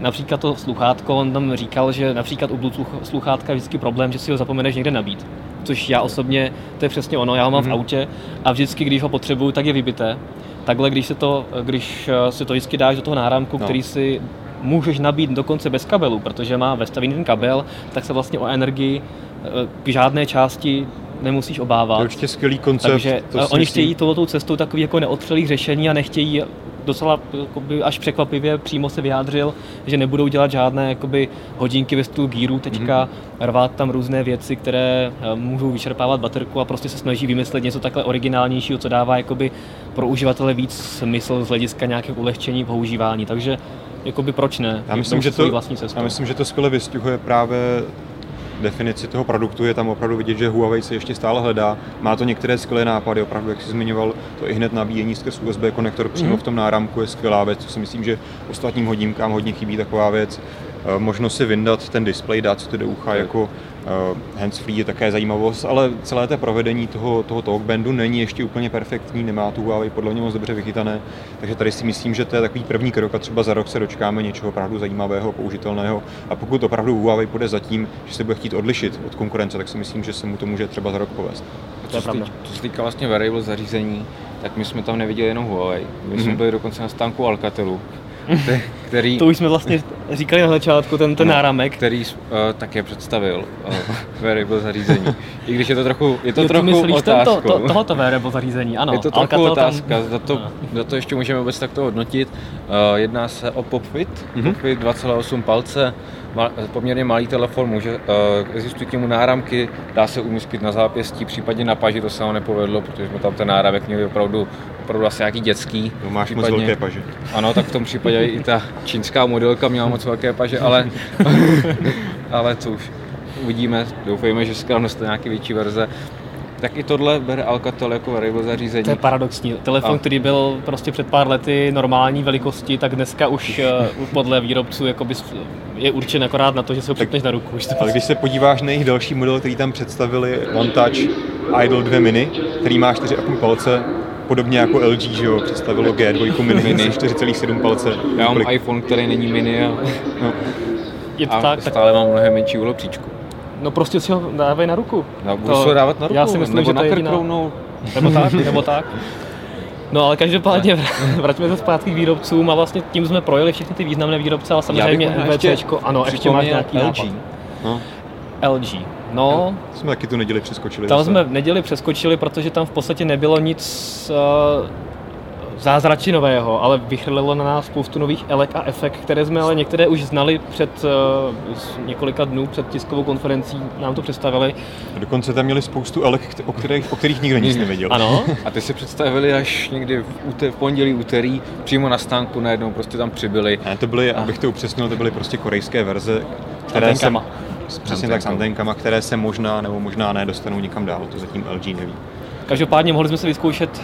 S2: například to sluchátko, on tam říkal, že například u Bluetooth sluchátka je vždycky problém, že si ho zapomeneš někde nabít. Což já osobně, to je přesně ono, já ho mám mm-hmm. v mhm. autě a vždycky, když ho potřebuju, tak je vybité. Takhle, když se to, když si to vždycky dáš do toho náramku, no. který si můžeš nabít dokonce bez kabelu, protože má vestavený ten kabel, tak se vlastně o energii eh, k žádné části nemusíš obávat. To
S1: je určitě skvělý koncept.
S2: Takže to oni chtějí touto cestou takový jako neotřelých řešení a nechtějí docela jakoby, až překvapivě přímo se vyjádřil, že nebudou dělat žádné jakoby, hodinky ve stylu gíru teďka, mm-hmm. rvát tam různé věci, které eh, můžou vyčerpávat baterku a prostě se snaží vymyslet něco takhle originálnějšího, co dává jakoby, pro uživatele víc smysl z hlediska nějakého ulehčení používání. Takže jakoby proč ne?
S1: Já myslím, že to, já myslím, že to skvěle vystihuje právě definici toho produktu je tam opravdu vidět, že Huawei se ještě stále hledá. Má to některé skvělé nápady, opravdu, jak jsi zmiňoval, to i hned nabíjení skrz USB konektor přímo mm-hmm. v tom náramku je skvělá věc, co si myslím, že ostatním hodinkám hodně chybí taková věc. Eh, možnost si vyndat ten display, dát si to do ucha jako handsfree je také zajímavost, ale celé té provedení toho, toho talkbandu není ještě úplně perfektní, nemá tu Huawei podle mě moc dobře vychytané, takže tady si myslím, že to je takový první krok a třeba za rok se dočkáme něčeho opravdu zajímavého, použitelného a pokud opravdu Huawei půjde za tím, že se bude chtít odlišit od konkurence, tak si myslím, že se mu to může třeba za rok povést.
S3: Co se týká vlastně wearable zařízení, tak my jsme tam neviděli jenom Huawei, my mm-hmm. jsme byli dokonce na stánku Alcatelu,
S2: který... To už jsme vlastně říkali na začátku, ten, ten no, náramek.
S3: Který uh, také představil (laughs) uh, wearable zařízení. I když je to trochu, je to jo, trochu myslíš
S2: otázkou. To, to, tohoto wearable zařízení, ano.
S3: Je to trochu Alcatel otázka, tam... za, to, no. za to ještě můžeme vůbec takto hodnotit. Uh, jedná se o PopFit, mm-hmm. PopFit 2,8 palce, ma, poměrně malý telefon, může, uh, existují k němu náramky, dá se umístit na zápěstí, případně na paži, to se nám nepovedlo, protože jsme tam ten náramek měli opravdu, opravdu asi nějaký dětský.
S1: No máš případně, moc velké paže.
S3: Ano, tak v tom případě i ta čínská modelka měla moc velké paže, ale, (laughs) (laughs) ale co už uvidíme, doufejme, že se nám nějaké větší verze tak i tohle bere Alcatel jako variable zařízení.
S2: To je paradoxní. Telefon, a... který byl prostě před pár lety normální velikosti, tak dneska už uh, podle výrobců jakoby je určen akorát na to, že se ho připneš na ruku.
S1: Ale když se podíváš na jejich další model, který tam představili, OneTouch Idol 2 Mini, který má 4,5 palce, podobně jako LG, že jo, představilo G2 (laughs) mini, mini. 4,7 palce.
S3: Já mám Kolik... iPhone, který není mini a, no.
S2: je to a tak,
S3: stále tak... mám mnohem menší úhlopříčku.
S2: No prostě si ho dávej na ruku.
S3: No, to, si ho dávat na ruku,
S2: já si myslím,
S3: nebo
S2: že
S3: na krkrounou.
S2: Nebo tak, nebo tak. (laughs) No ale každopádně (laughs) vraťme se zpátky k výrobcům a vlastně tím jsme projeli všechny ty významné výrobce, ale samozřejmě LVC, ano, ještě máš nějaký LG. Nápad. No. LG. No,
S1: no, jsme taky tu neděli přeskočili.
S2: Tam zase. jsme neděli přeskočili, protože tam v podstatě nebylo nic uh, zázračinového, ale vychrlilo na nás spoustu nových elek a efekt, které jsme ale některé už znali před uh, několika dnů před tiskovou konferencí, nám to představili.
S1: A dokonce tam měli spoustu elek, o kterých, o kterých nikdo nic nevěděl.
S2: Ano.
S3: A ty se představili až někdy v, úte, v pondělí, úterý, přímo na stánku najednou prostě tam přibyli.
S1: A to byly, a... abych to upřesnil, to byly prostě korejské verze,
S2: které jsem,
S1: přesně tak s anténkama, které se možná nebo možná ne dostanou někam dál, to zatím LG neví.
S2: Každopádně mohli jsme si vyzkoušet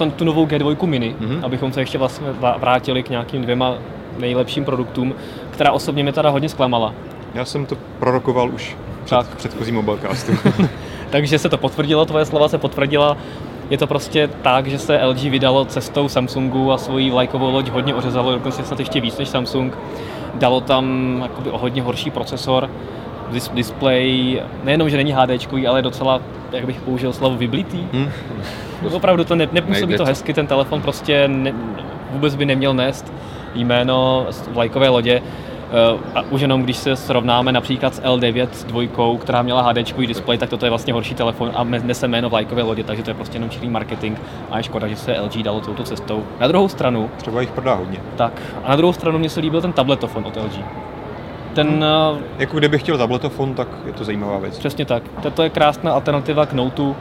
S2: uh, tu novou G2 Mini, mm-hmm. abychom se ještě vlastně vrátili k nějakým dvěma nejlepším produktům, která osobně mě teda hodně zklamala.
S1: Já jsem to prorokoval už před tak. předchozím mobilecastu. (laughs) (laughs)
S2: Takže se to potvrdilo, tvoje slova se potvrdila. Je to prostě tak, že se LG vydalo cestou Samsungu a svoji vlajkovou loď hodně ořezalo, dokonce snad ještě víc než Samsung. Dalo tam jakoby o hodně horší procesor, dis- display, nejenom, že není HD, ale je docela, jak bych použil slovo, vyblitý. Hmm. Opravdu to ne, nepůsobí to hezky, ten telefon prostě ne, vůbec by neměl nést jméno vlajkové lodě. Uh, a už jenom když se srovnáme například s L9 s dvojkou, která měla HD display, tak toto je vlastně horší telefon a nese jméno vlajkové lodě, takže to je prostě jenom čirý marketing a je škoda, že se LG dalo touto cestou. Na druhou stranu...
S1: Třeba jich prodá hodně.
S2: Tak. A na druhou stranu mě se líbil ten tabletofon od LG ten... Hmm.
S1: Jako kdybych chtěl tabletofon, tak je to zajímavá věc.
S2: Přesně tak. Toto je krásná alternativa k Noteu.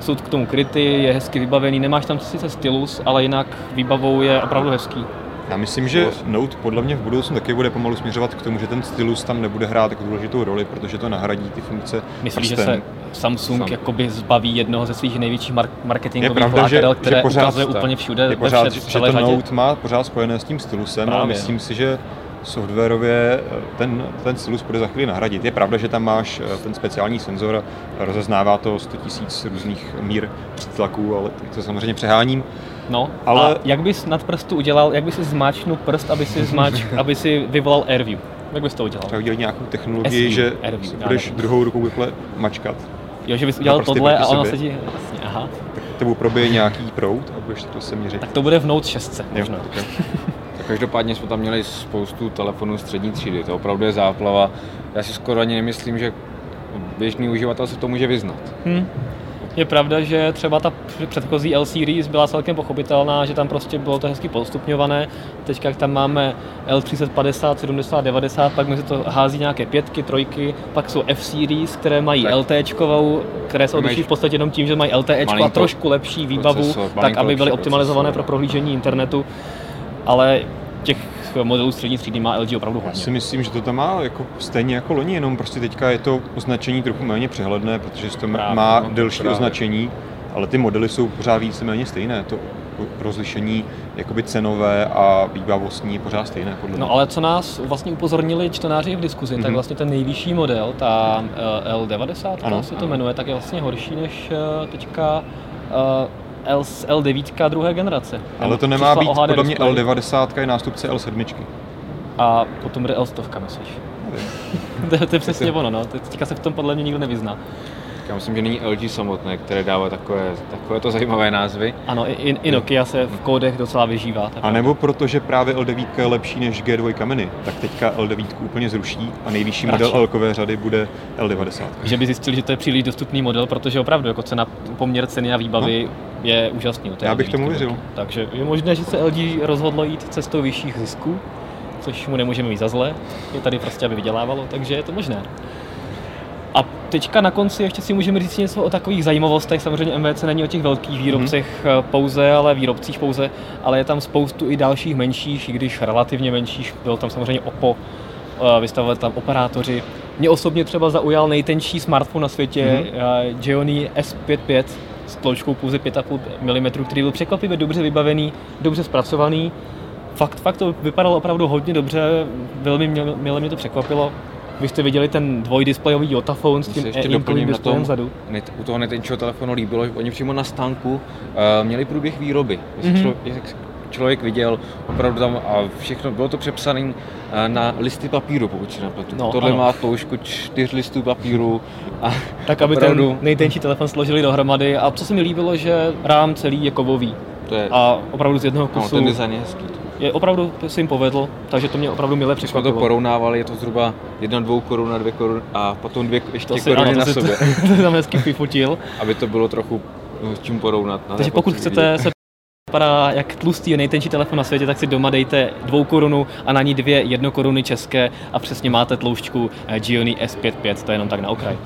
S2: Jsou k tomu kryty, je hezky vybavený, nemáš tam sice stylus, ale jinak výbavou je opravdu hezký.
S1: Já myslím, že Note podle mě v budoucnu taky bude pomalu směřovat k tomu, že ten stylus tam nebude hrát takovou důležitou roli, protože to nahradí ty funkce.
S2: Myslím, že se Samsung Sam. jakoby zbaví jednoho ze svých největších mar- marketingových je pravda, vlákadel, které že pořád, ukazuje úplně všude.
S1: Je pořád, že ten Note má pořád spojené s tím stylusem, Právě. ale myslím si, že softwarově ten, ten stylus bude za chvíli nahradit. Je pravda, že tam máš eh, ten speciální senzor, rozeznává to 100 000 různých mír tlaků, ale to samozřejmě přeháním.
S2: No, ale... a jak bys nad prstu udělal, jak bys si zmáčknul prst, aby si, zmáč, (laughs) aby si vyvolal AirView? Jak bys to udělal?
S1: Třeba udělat nějakou technologii, SView, že AirView, budeš druhou rukou vyple mačkat.
S2: Jo, že bys udělal tohle a ono se ti... Vlastně, aha.
S1: Tak tebou probije nějaký proud a budeš to se měřit.
S2: Tak to bude v Note 6 možná. Jo, (laughs)
S3: Každopádně jsme tam měli spoustu telefonů střední třídy, to opravdu je záplava. Já si skoro ani nemyslím, že běžný uživatel se to může vyznat. Hmm.
S2: Je pravda, že třeba ta předchozí L series byla celkem pochopitelná, že tam prostě bylo to hezky postupňované. Teďka tam máme L350, 70, 90, pak mezi to hází nějaké pětky, trojky, pak jsou F series, které mají tak. LT, které se odliší v podstatě jenom tím, že mají LT a trošku lepší výbavu, procesor, tak aby byly optimalizované procesor. pro prohlížení internetu ale těch modelů střední třídy má LG opravdu hodně.
S1: Já si myslím, že to tam má jako stejně jako loni, jenom prostě teďka je to označení trochu méně přehledné, protože to právě, má no, delší právě. označení, ale ty modely jsou pořád víceméně stejné. To rozlišení jakoby cenové a výbavostní je pořád stejné. Podle
S2: no ale co nás vlastně upozornili čtenáři v diskuzi, mm-hmm. tak mhm. vlastně ten nejvyšší model, ta uh, L90, ano, se to ano. jmenuje, tak je vlastně horší než uh, teďka uh, L, L9 druhé generace.
S1: Ale to nemá být, podle mě L90 je nástupce L7.
S2: A potom bude L100, myslíš? to, (laughs) to je přesně ono, no. Teďka se v tom podle mě nikdo nevyzná.
S3: Já myslím, že není LG samotné, které dává takové, takové to zajímavé názvy.
S2: Ano, i, i Nokia se v kódech docela vyžívá.
S1: A nebo protože právě L9 je lepší než G2 Mini, tak teďka L9 úplně zruší a nejvyšší Radši. model L řady bude L90.
S2: Že by zjistili, že to je příliš dostupný model, protože opravdu jako cena, poměr ceny a výbavy no. je úžasný.
S1: Já bych tomu věřil.
S2: Takže je možné, že se LG rozhodlo jít cestou vyšších zisků, což mu nemůžeme mít za zlé. Je tady prostě, aby vydělávalo, takže je to možné. A teďka na konci ještě si můžeme říct něco o takových zajímavostech. Samozřejmě MVC není o těch velkých výrobcech mm-hmm. pouze, ale výrobcích pouze, ale je tam spoustu i dalších menších, i když relativně menších. Byl tam samozřejmě Oppo, eh, vystavovali tam operátoři. Mě osobně třeba zaujal nejtenčí smartphone na světě, mm-hmm. Geony S55 s tloušťkou pouze 5,5 mm, který byl překvapivě dobře vybavený, dobře zpracovaný. Fakt, fakt to vypadalo opravdu hodně dobře, velmi milé mě to překvapilo. Vy jste viděli ten dvojdisplejový Yotaphone s tím e na tom, vzadu?
S3: U toho netenčího telefonu líbilo, že oni přímo na stánku uh, měli průběh výroby. Mm-hmm. Člověk, člověk viděl opravdu tam a všechno, bylo to přepsané uh, na listy papíru, pokud si napletu. No, Tohle ano. má toužku čtyř listů papíru.
S2: A tak, aby opravdu... ten nejtenčí telefon složili dohromady a co se mi líbilo, že rám celý je kovový
S3: To je,
S2: A opravdu z jednoho
S3: no,
S2: kusu
S3: ten design je hezký.
S2: Je opravdu se jim povedl, takže to mě opravdu milé
S3: Když jsme to
S2: překvapilo.
S3: porovnávali, je to zhruba jedna dvou korun na dvě korun a potom dvě ještě
S2: To si,
S3: koruny
S2: ano,
S3: na (laughs)
S2: to
S3: sobě,
S2: to, to tam hezky vyfotil.
S3: aby to bylo trochu no, s čím porovnat. Na
S2: Takže pokud chcete
S3: vidět.
S2: se vypadá jak tlustý nejtenčí telefon na světě, tak si doma dejte dvou korunu a na ní dvě jedno koruny české a přesně máte tloušťku eh, Gioni S55, to je jenom tak na okraj.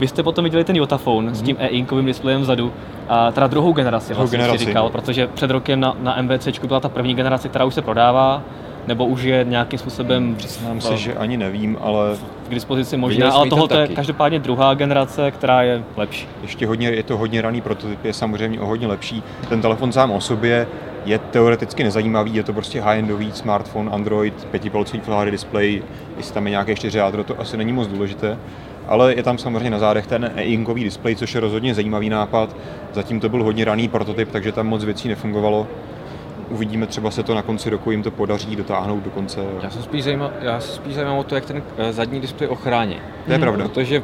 S2: Vy jste potom viděli ten Jotaphone s tím e-inkovým displejem vzadu, a teda druhou generaci,
S1: Druhou
S2: vlastně
S1: generaci.
S2: si říkal, protože před rokem na, na MVC byla ta první generace, která už se prodává, nebo už je nějakým způsobem
S1: Přiznám
S2: v-
S1: se, že ani nevím, ale
S2: k dispozici možná, ale tohle je každopádně druhá generace, která je lepší.
S1: ještě hodně, je to hodně raný prototyp, je samozřejmě o hodně lepší. Ten telefon sám o sobě je teoreticky nezajímavý, je to prostě high-endový smartphone, Android, pětipalcový Full HD display, jestli tam je nějaké 4 jádro, to asi není moc důležité. Ale je tam samozřejmě na zádech ten e-inkový display, což je rozhodně zajímavý nápad. Zatím to byl hodně raný prototyp, takže tam moc věcí nefungovalo. Uvidíme, třeba se to na konci roku jim to podaří dotáhnout do konce.
S3: Já jsem spíš zajímavý, já se spíš zajímám o to, jak ten eh, zadní displej ochrání.
S1: To je pravda.
S3: Protože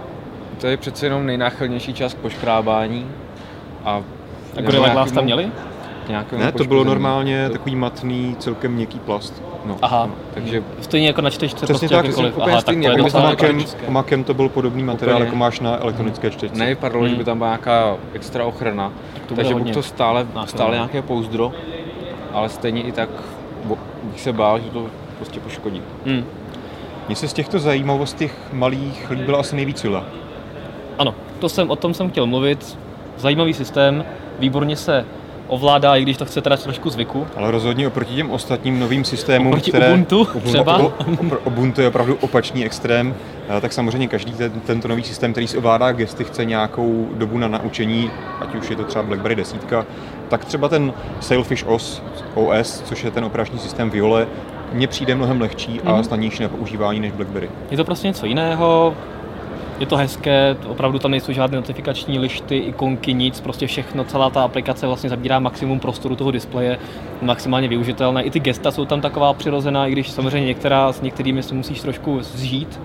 S3: to je přece jenom nejnáchylnější část k poškrábání. A,
S2: A Gorilla Glass tam měli?
S1: Ne, to bylo normálně
S3: To-
S1: takový matný, celkem měkký plast.
S3: No,
S2: Aha.
S3: no, takže
S2: Stejně jako na čtečce,
S1: Přesně
S2: prostě
S1: tak,
S2: jakýkoliv.
S3: úplně
S2: Aha,
S3: stejný,
S2: tak to je
S3: jako s Makem-
S2: praktické.
S1: Omakem to byl podobný materiál,
S3: Úplně.
S1: jako máš na elektronické čtečce.
S3: nevypadalo, že
S2: Hmm.
S3: by tam byla nějaká extra ochrana.
S2: to
S3: takže buď to stále, stále nějaké pouzdro, ale stejně i tak bych se bál, že to prostě poškodí.
S2: Hmm.
S1: Mně se z těchto zajímavostí malých líbila asi nejvíc Jula.
S2: Ano, to jsem, o tom jsem chtěl mluvit. Zajímavý systém, výborně se ovládá, i když to chce teda trošku zvyku.
S1: Ale rozhodně oproti těm ostatním novým systémům,
S2: Oproti
S1: které...
S2: Ubuntu třeba?
S1: O- o- Ubuntu je opravdu opačný extrém, eh, tak samozřejmě každý ten, tento nový systém, který si ovládá gesty, chce nějakou dobu na naučení, ať už je to třeba BlackBerry 10, tak třeba ten Sailfish OS, OS což je ten operační systém Viole, mně přijde mnohem lehčí a
S2: Mhm.
S1: snadnější na používání než BlackBerry.
S2: Je to prostě něco jiného, je to hezké, opravdu tam nejsou žádné notifikační lišty, ikonky, nic, prostě všechno, celá ta aplikace vlastně zabírá maximum prostoru toho displeje, maximálně využitelné. I ty gesta jsou tam taková přirozená, i když samozřejmě některá, s některými se musíš trošku zžít.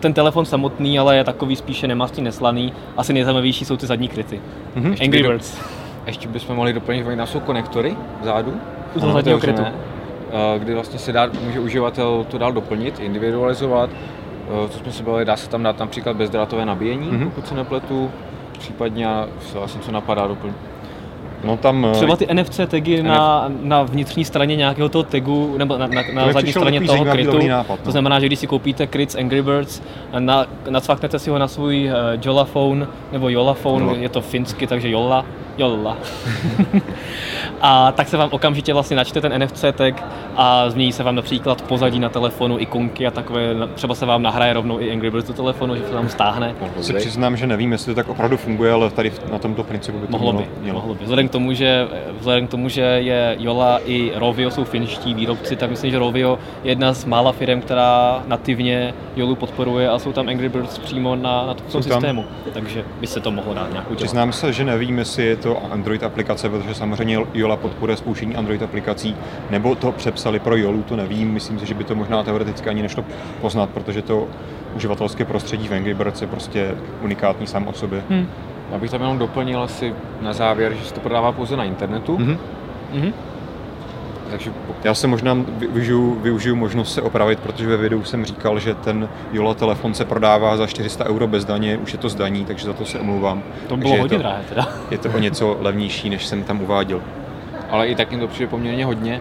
S2: Ten telefon samotný, ale je takový spíše nemastný, neslaný. Asi nejzajímavější jsou ty zadní kryty.
S1: Mhm.
S2: Angry Birds.
S3: Ještě bychom mohli doplnit, že oni jsou konektory vzadu.
S2: U toho zadního krytu.
S3: eh, Kdy vlastně se dá, může uživatel to dál doplnit, individualizovat. Eh, Co jsme se bavili, dá se tam dát například bezdrátové nabíjení,
S1: Mhm.
S3: pokud se nepletu. Případně, se vlastně co napadá doplnit.
S1: No tam... eh,
S2: Třeba ty NFC tagy na, na vnitřní straně nějakého toho tagu, nebo na, na, na zadní straně toho krytu.
S1: nápad,
S2: To
S1: no.
S2: znamená, že když si koupíte kryt z Angry Birds, na, nacvaknete si ho na svůj uh, Jollaphone, nebo Jollaphone,
S1: Jolla.
S2: je to finsky, takže Jolla, Jolla. (laughs) a tak se vám okamžitě vlastně načte ten NFC tag a změní se vám například pozadí na telefonu, ikonky a takové, třeba se vám nahraje rovnou i Angry Birds do telefonu, že se vám stáhne.
S1: se přiznám, že nevím, jestli to tak opravdu funguje, ale tady na tomto principu by to
S2: Mohlo by,
S1: mělo. mělo.
S2: mohlo by. Vzhledem k tomu, že, vzhledem k tomu, že je Jola i Rovio jsou finští výrobci, tak myslím, že Rovio je jedna z mála firm, která nativně Jolu podporuje a jsou tam Angry Birds přímo na, na tom systému. Takže by se to mohlo dát nějak udělat.
S1: Přiznám se, že nevím, jestli je to Android aplikace, protože samozřejmě Jola podporuje spouštění Android aplikací, nebo to přepsali pro Jolu, to nevím. Myslím si, že by to možná teoreticky ani nešlo poznat, protože to uživatelské prostředí v Angry Birds je prostě unikátní sám o sobě.
S2: Hm.
S3: Já bych tam jenom doplnil asi na závěr, že se to prodává pouze na internetu,
S1: Mhm.
S2: Mhm.
S3: takže
S1: Já se možná vy- využiju, využiju možnost se opravit, protože ve videu jsem říkal, že ten Jola telefon se prodává za 400 euro bez daně, už je to zdaní, takže za to se omlouvám.
S2: To
S1: Takže
S2: bylo
S1: je
S2: hodně
S1: to,
S2: drahé teda.
S1: Je to o něco levnější, než jsem tam uváděl.
S3: Ale i tak jim to přijde poměrně hodně.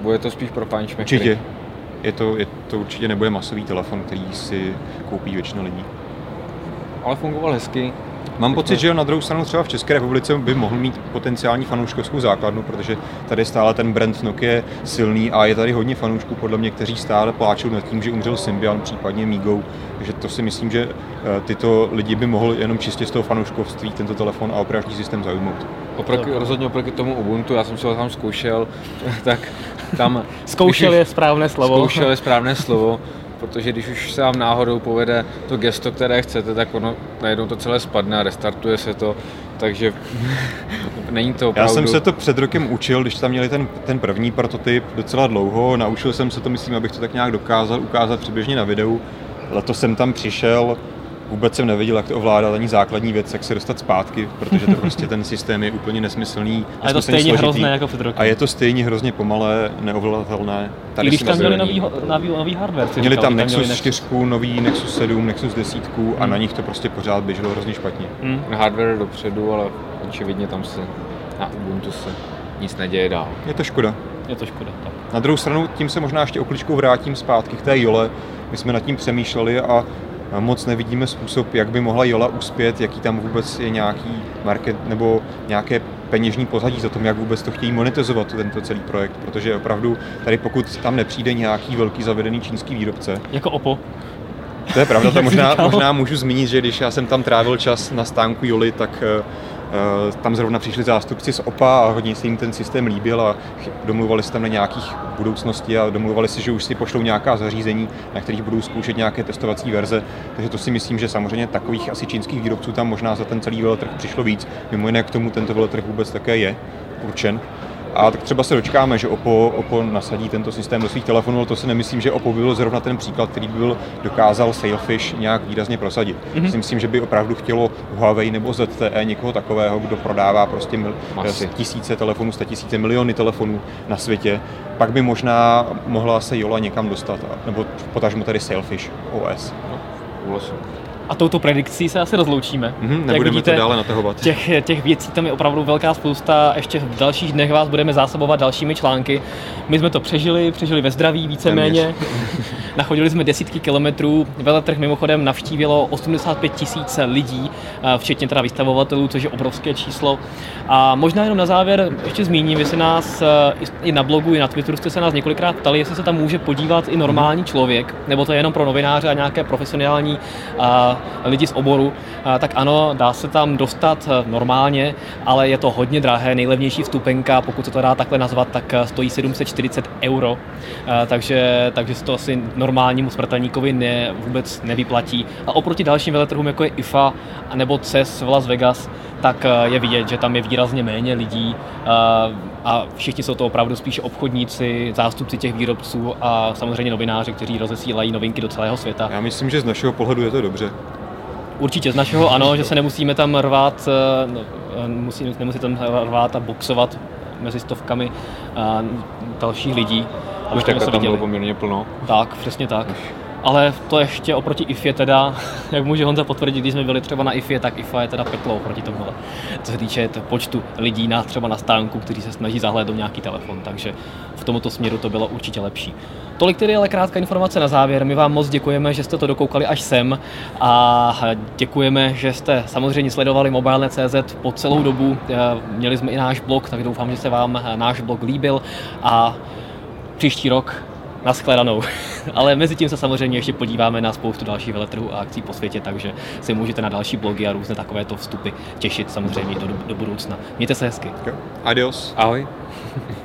S3: Bude to spíš pro fajnšmekry.
S1: Určitě. Je to, je to určitě nebude masový telefon, který si koupí většina lidí.
S3: Ale fungoval hezky.
S1: Mám pocit, že na druhou stranu třeba v České republice by mohl mít potenciální fanouškovskou základnu, protože tady stále ten brand Nokia silný a je tady hodně fanoušků, podle mě, kteří stále pláčou nad tím, že umřel Symbian, případně Migo. Takže to si myslím, že eh, tyto lidi by mohl jenom čistě z toho fanouškovství tento telefon a operační systém zaujmout.
S3: Oproti, rozhodně oproti tomu Ubuntu, já jsem si ho tam zkoušel, (laughs) tak tam...
S2: Zkoušel je správné slovo.
S3: Zkoušel je správné slovo, (laughs) protože když už se vám náhodou povede to gesto, které chcete, tak ono najednou to celé spadne a restartuje se to, takže (laughs) není to
S1: Já
S3: opravdu...
S1: jsem se to před rokem učil, když tam měli ten, ten první prototyp docela dlouho, naučil jsem se to, myslím, abych to tak nějak dokázal ukázat přibližně na videu. Letos jsem tam přišel, vůbec jsem nevěděl, jak to ovládat ani základní věc, jak se dostat zpátky, protože to prostě ten systém je úplně nesmyslný.
S2: A je to stejně
S1: složitý.
S2: hrozné jako před rokem.
S1: A je to stejně hrozně pomalé, neovladatelné.
S2: Tady I když tam měli nový, nový, nový hardware.
S1: Měli tam Nexus 4, nový Nexus 7, Nexus 10 hmm. a na nich to prostě pořád běželo hrozně špatně.
S3: Hmm. Hardware dopředu, ale očividně tam se na Ubuntu se nic neděje dál.
S1: Je to škoda.
S2: Je to škoda, tak.
S1: Na druhou stranu, tím se možná ještě okličkou vrátím zpátky k té Jole. My jsme nad tím přemýšleli a moc nevidíme způsob, jak by mohla Jola uspět, jaký tam vůbec je nějaký market nebo nějaké peněžní pozadí za tom, jak vůbec to chtějí monetizovat, tento celý projekt, protože opravdu tady pokud tam nepřijde nějaký velký zavedený čínský výrobce.
S2: Jako OPPO.
S1: To je pravda, to (laughs) možná, možná můžu zmínit, že když já jsem tam trávil čas na stánku Joli, tak eh, tam zrovna přišli zástupci z OPA a hodně se jim ten systém líbil a domluvali se tam na nějakých budoucnosti a domluvali si, že už si pošlou nějaká zařízení, na kterých budou zkoušet nějaké testovací verze. Takže to si myslím, že samozřejmě takových asi čínských výrobců tam možná za ten celý veletrh přišlo víc. Mimo jiné k tomu tento veletrh vůbec také je určen. A tak třeba se dočkáme, že Oppo, Oppo nasadí tento systém do svých telefonů, ale to si nemyslím, že Oppo by byl zrovna ten příklad, který by byl dokázal Sailfish nějak výrazně prosadit. Mm-hmm. Myslím, že by opravdu chtělo Huawei nebo ZTE někoho takového, kdo prodává prostě mil, tisíce telefonů, sta tisíce, miliony telefonů na světě. Pak by možná mohla se Jola někam dostat, nebo potažmo tady Sailfish OS.
S3: No,
S2: a touto predikcí se asi rozloučíme.
S1: Mm-hmm, nebudeme vidíte, to dále natahovat.
S2: Těch, těch věcí tam je opravdu velká spousta. Ještě v dalších dnech vás budeme zásobovat dalšími články. My jsme to přežili, přežili ve zdraví víceméně. (laughs) Nachodili jsme desítky kilometrů. Veletrh mimochodem navštívilo 85 tisíc lidí, včetně teda vystavovatelů, což je obrovské číslo. A možná jenom na závěr ještě zmíním, jestli nás i na blogu, i na Twitteru jste se nás několikrát ptali, jestli se tam může podívat i normální člověk, nebo to je jenom pro novináře a nějaké profesionální lidi z oboru, tak ano, dá se tam dostat eh, normálně, ale je to hodně drahé. Nejlevnější vstupenka, pokud se to dá takhle nazvat, tak eh, stojí 740 euro, eh, takže, takže se to asi normálnímu smrtelníkovi ne, vůbec nevyplatí. A oproti dalším veletrhům, jako je IFA nebo CES v Las Vegas, tak je vidět, že tam je výrazně méně lidí a všichni jsou to opravdu spíše obchodníci, zástupci těch výrobců a samozřejmě novináři, kteří rozesílají novinky do celého světa.
S1: Já myslím, že z našeho pohledu je to dobře.
S2: Určitě z našeho ano, že se nemusíme tam rvát, eh, no, eh, musí, nemusí tam rvát a boxovat mezi stovkami dalších lidí.
S3: Už tak tam bylo poměrně plno.
S2: Tak, přesně tak. Ale to ještě oproti IFě teda, (laughs) jak může Honza potvrdit, když jsme byli třeba na IFě, tak IFA je teda peklo oproti tomu. Co se týče počtu lidí na třeba na stánku, kteří se snaží zahlédnout nějaký telefon, takže v tomto směru to bylo určitě lepší. Tolik tedy ale krátká informace na závěr. My vám moc děkujeme, že jste to dokoukali až sem a děkujeme, že jste samozřejmě sledovali mobilne.cz po celou dobu. Měli jsme i náš blog, tak doufám, že se vám náš blog líbil a příští rok Naschledanou. (laughs) Ale mezi tím se samozřejmě ještě podíváme na spoustu dalších veletrhů a akcí po světě, takže si můžete na další blogy a různé takovéto vstupy těšit samozřejmě do, do budoucna. Mějte se hezky.
S1: Adios.
S3: Ahoj. (laughs)